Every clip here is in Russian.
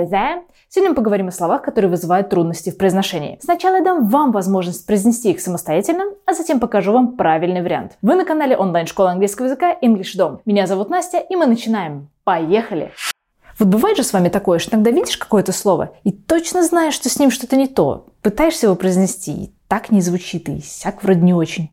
There! Сегодня мы поговорим о словах, которые вызывают трудности в произношении. Сначала я дам вам возможность произнести их самостоятельно, а затем покажу вам правильный вариант. Вы на канале онлайн-школы английского языка English Dom. Меня зовут Настя, и мы начинаем. Поехали! Вот бывает же с вами такое, что иногда видишь какое-то слово и точно знаешь, что с ним что-то не то. Пытаешься его произнести, и так не звучит, и сяк вроде не очень.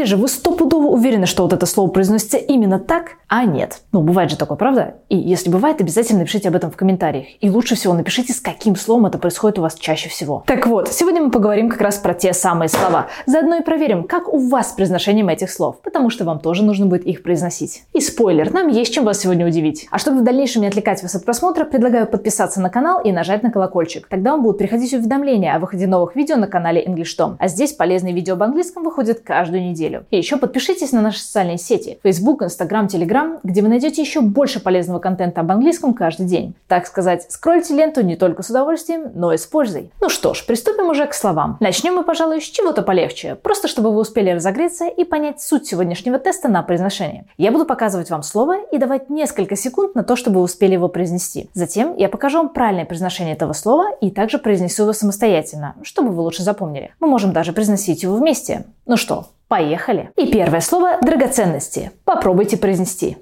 Или же вы стопудово уверены, что вот это слово произносится именно так, а нет. Ну, бывает же такое, правда? И если бывает, обязательно напишите об этом в комментариях. И лучше всего напишите, с каким словом это происходит у вас чаще всего. Так вот, сегодня мы поговорим как раз про те самые слова. Заодно и проверим, как у вас с произношением этих слов, потому что вам тоже нужно будет их произносить. И спойлер, нам есть чем вас сегодня удивить. А чтобы в дальнейшем не отвлекать вас от просмотра, предлагаю подписаться на канал и нажать на колокольчик. Тогда вам будут приходить уведомления о выходе новых видео на канале English Tom. А здесь полезные видео об английском выходят каждую неделю. И еще подпишитесь на наши социальные сети Facebook, Instagram, Telegram, где вы найдете еще больше полезного контента об английском каждый день. Так сказать, скрольте ленту не только с удовольствием, но и с пользой. Ну что ж, приступим уже к словам. Начнем мы, пожалуй, с чего-то полегче, просто чтобы вы успели разогреться и понять суть сегодняшнего теста на произношение. Я буду показывать вам слово и давать несколько секунд на то, чтобы вы успели его произнести. Затем я покажу вам правильное произношение этого слова и также произнесу его самостоятельно, чтобы вы лучше запомнили. Мы можем даже произносить его вместе. Ну что, Поехали! И первое слово – драгоценности. Попробуйте произнести.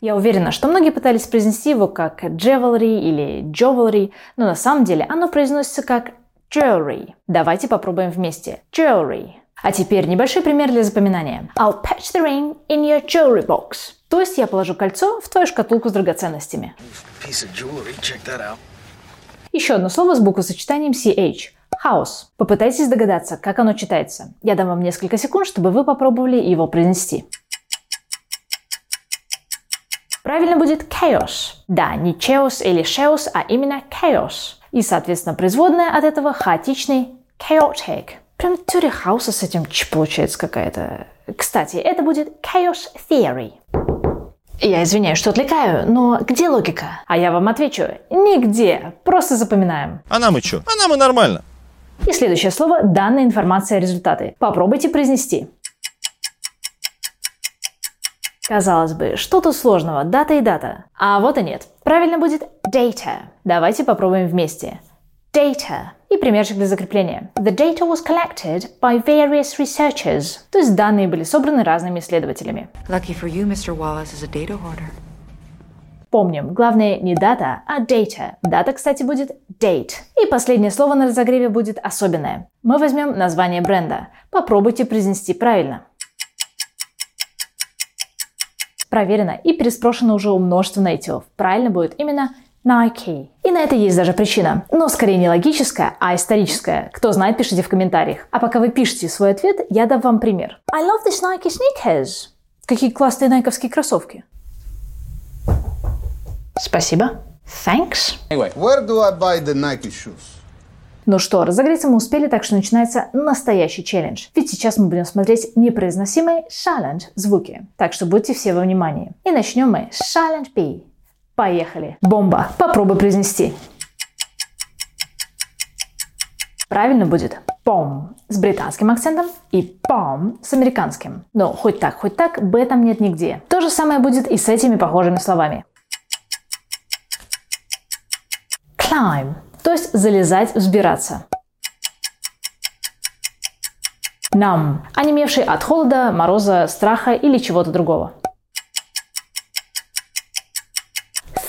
Я уверена, что многие пытались произнести его как jewelry или jewelry, но на самом деле оно произносится как jewelry. Давайте попробуем вместе. Jewelry. А теперь небольшой пример для запоминания. I'll patch the ring in your jewelry box. То есть я положу кольцо в твою шкатулку с драгоценностями. Еще одно слово с буквосочетанием CH. House. Попытайтесь догадаться, как оно читается. Я дам вам несколько секунд, чтобы вы попробовали его произнести. Правильно будет chaos. Да, не chaos или chaos, а именно chaos. И, соответственно, производная от этого хаотичный chaotic. Прям теория хаоса с этим ч получается какая-то. Кстати, это будет chaos theory. Я извиняюсь, что отвлекаю, но где логика? А я вам отвечу, нигде. Просто запоминаем. А нам и что? А нам и нормально. И следующее слово – данная информация результаты. Попробуйте произнести. Казалось бы, что тут сложного? Дата и дата. А вот и нет. Правильно будет data. Давайте попробуем вместе. Data. И примерчик для закрепления. The data was collected by various researchers. То есть данные были собраны разными исследователями. Lucky for you, Mr. Wallace is a data hoarder. Помним, главное не дата, а data. Дата, кстати, будет date. И последнее слово на разогреве будет особенное. Мы возьмем название бренда. Попробуйте произнести правильно. Проверено и переспрошено уже у множества нейтивов. Правильно будет именно Nike. И на это есть даже причина. Но скорее не логическая, а историческая. Кто знает, пишите в комментариях. А пока вы пишете свой ответ, я дам вам пример. I love these Nike sneakers. Какие классные найковские кроссовки. Спасибо. Thanks. Anyway, where do I buy the Nike shoes? Ну что, разогреться мы успели, так что начинается настоящий челлендж. Ведь сейчас мы будем смотреть непроизносимые silent звуки. Так что будьте все во внимании. И начнем мы с silent B. Поехали. Бомба. Попробуй произнести. Правильно будет пом с британским акцентом и пом с американским. Но хоть так, хоть так, б там нет нигде. То же самое будет и с этими похожими словами. Climb, то есть залезать, взбираться. Numb, онемевший от холода, мороза, страха или чего-то другого.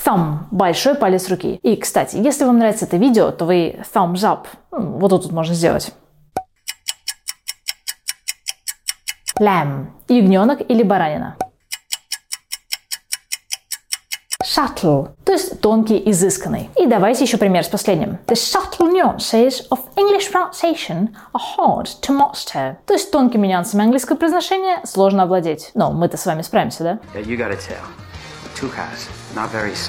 Thumb – большой палец руки. И, кстати, если вам нравится это видео, то вы thumbs up. Вот тут можно сделать. Lamb – ягненок или баранина. Subtle, то есть тонкий, изысканный. И давайте еще пример с последним. The subtle nuances of English pronunciation are hard to master. То есть тонкими нюансами английского произношения сложно овладеть. Но мы-то с вами справимся, да? Yeah, это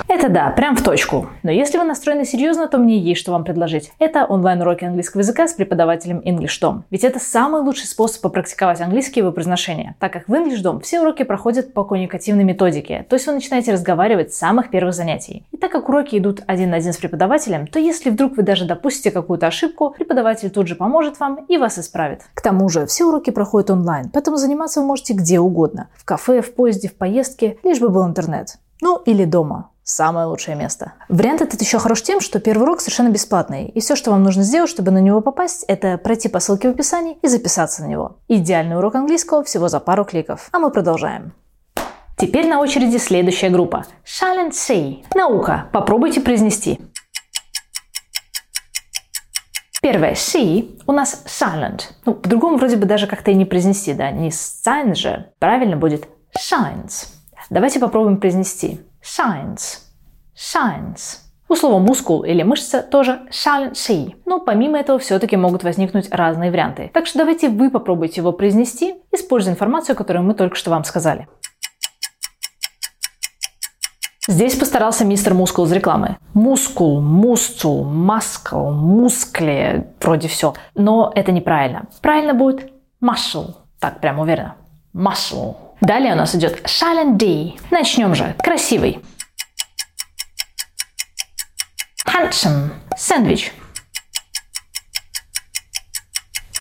Это да, прям в точку. Но если вы настроены серьезно, то мне есть что вам предложить. Это онлайн-уроки английского языка с преподавателем EnglishDom. Ведь это самый лучший способ попрактиковать английский и его произношение, так как в EnglishDom все уроки проходят по коммуникативной методике, то есть вы начинаете разговаривать с самых первых занятий. И так как уроки идут один на один с преподавателем, то если вдруг вы даже допустите какую-то ошибку, преподаватель тут же поможет вам и вас исправит. К тому же все уроки проходят онлайн, поэтому заниматься вы можете где угодно. В кафе, в поезде, в поездке, лишь бы был интернет. Ну или дома самое лучшее место. Вариант этот еще хорош тем, что первый урок совершенно бесплатный, и все, что вам нужно сделать, чтобы на него попасть, это пройти по ссылке в описании и записаться на него. Идеальный урок английского всего за пару кликов. А мы продолжаем. Теперь на очереди следующая группа. Silent C. Наука. Попробуйте произнести. Первое C у нас silent. Ну, по-другому вроде бы даже как-то и не произнести, да, не sign же. Правильно будет shines. Давайте попробуем произнести. Shines. Shines. У слова мускул или мышца тоже C. Но помимо этого все-таки могут возникнуть разные варианты. Так что давайте вы попробуйте его произнести, используя информацию, которую мы только что вам сказали. Здесь постарался мистер Мускул из рекламы. Мускул, мускул, маскл, мускли, вроде все. Но это неправильно. Правильно будет muscle. Так, прям уверенно. Muscle. Далее у нас идет Silent D. Начнем же. Красивый. Handsome. Сэндвич.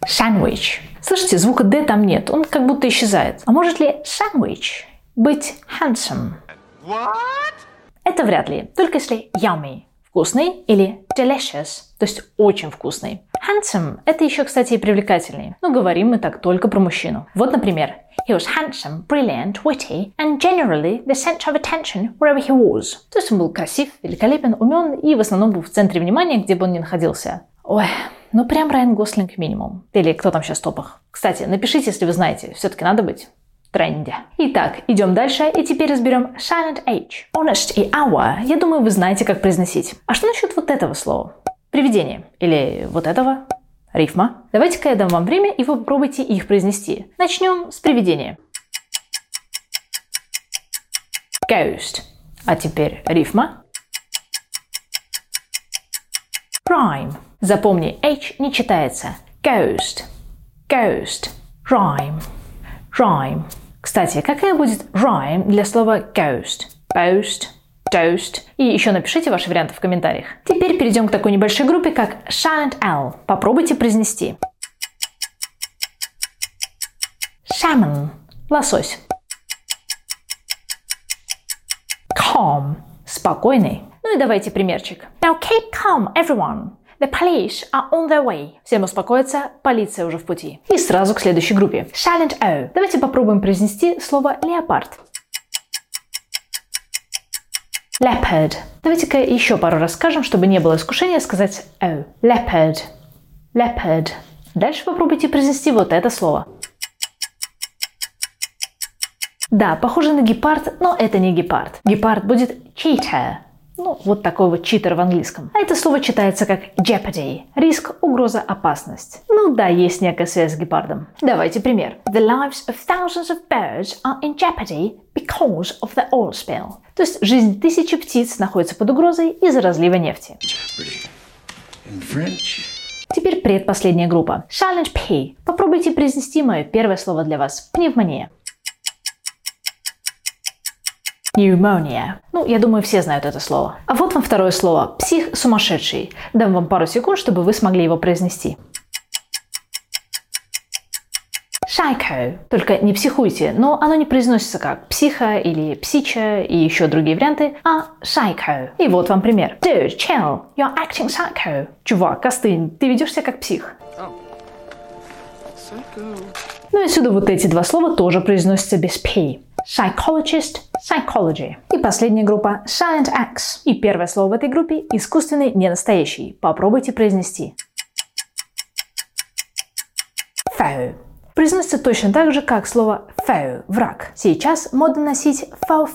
Sandwich. Слышите, звука D там нет. Он как будто исчезает. А может ли sandwich быть handsome? What? Это вряд ли. Только если yummy. Вкусный или delicious, то есть очень вкусный. Handsome – это еще, кстати, и привлекательный. Но говорим мы так только про мужчину. Вот, например, He was handsome, brilliant, witty, and generally the center of attention wherever he was. То есть он был красив, великолепен, умен и в основном был в центре внимания, где бы он ни находился. Ой, ну прям Райан Гослинг минимум. Или кто там сейчас в топах. Кстати, напишите, если вы знаете. Все-таки надо быть тренде. Итак, идем дальше и теперь разберем Silent H. Honest и Hour, я думаю, вы знаете, как произносить. А что насчет вот этого слова? Привидение. Или вот этого? Рифма. Давайте-ка я дам вам время, и вы попробуйте их произнести. Начнем с привидения. Ghost. А теперь рифма. Rhyme. Запомни, H не читается. Ghost. Ghost. Rhyme. Rhyme. Кстати, какая будет rhyme для слова ghost? Ghost toast. И еще напишите ваши варианты в комментариях. Теперь перейдем к такой небольшой группе, как Silent L. Попробуйте произнести. Salmon – лосось. Calm – спокойный. Ну и давайте примерчик. Now keep calm, everyone. The police are on their way. Всем успокоиться, полиция уже в пути. И сразу к следующей группе. Silent O. Давайте попробуем произнести слово леопард. Leopard. Давайте-ка еще пару раз скажем, чтобы не было искушения сказать «о». Leopard. Leopard. Дальше попробуйте произнести вот это слово. Да, похоже на гепард, но это не гепард. Гепард будет cheetah. Ну, вот такой вот читер в английском. А это слово читается как jeopardy. Риск, угроза, опасность. Ну да, есть некая связь с гепардом. Давайте пример. The lives of thousands of birds are in jeopardy because of the oil spill. То есть жизнь тысячи птиц находится под угрозой из-за разлива нефти. Теперь предпоследняя группа. Challenge P. Попробуйте произнести мое первое слово для вас. Пневмония. Pneumonia. Ну, я думаю, все знают это слово. А вот вам второе слово. Псих сумасшедший. Дам вам пару секунд, чтобы вы смогли его произнести. Psycho. Только не психуйте, но оно не произносится как психа или псича и еще другие варианты, а psycho. И вот вам пример. Dude, chill, you're acting psycho. Чувак, остынь, ты ведешь себя как псих. Oh. Ну и отсюда вот эти два слова тоже произносятся без P. Psychologist, psychology. И последняя группа Silent X. И первое слово в этой группе – искусственный, не настоящий. Попробуйте произнести. Foe. Произносится точно так же, как слово foe – враг. Сейчас модно носить fur,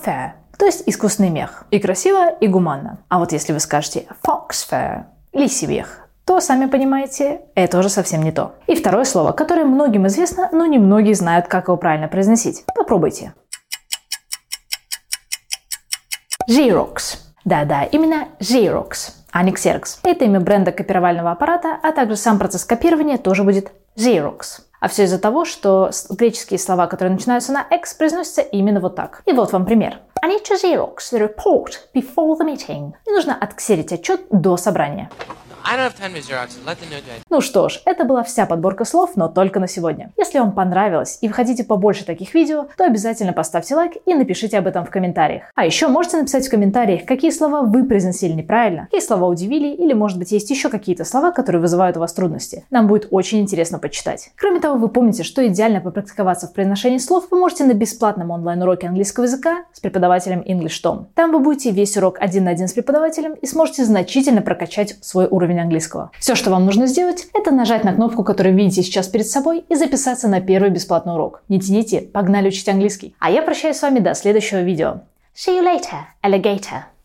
то есть искусственный мех. И красиво, и гуманно. А вот если вы скажете fox fur – лисий мех, то, сами понимаете, это уже совсем не то. И второе слово, которое многим известно, но не многие знают, как его правильно произносить. Попробуйте. Xerox. Да-да, именно Xerox, а не Xerox. Это имя бренда копировального аппарата, а также сам процесс копирования тоже будет Xerox. А все из-за того, что греческие слова, которые начинаются на X, произносятся именно вот так. И вот вам пример. I need to Xerox the report before the meeting. Мне нужно отксерить отчет до собрания. Ну что ж, это была вся подборка слов, но только на сегодня. Если вам понравилось и вы хотите побольше таких видео, то обязательно поставьте лайк и напишите об этом в комментариях. А еще можете написать в комментариях, какие слова вы произносили неправильно, какие слова удивили, или может быть есть еще какие-то слова, которые вызывают у вас трудности. Нам будет очень интересно почитать. Кроме того, вы помните, что идеально попрактиковаться в произношении слов вы можете на бесплатном онлайн-уроке английского языка с преподавателем English Tom. Там вы будете весь урок один на один с преподавателем и сможете значительно прокачать свой уровень уровень английского. Все, что вам нужно сделать, это нажать на кнопку, которую видите сейчас перед собой, и записаться на первый бесплатный урок. Не тяните, погнали учить английский. А я прощаюсь с вами до следующего видео. See you later, alligator.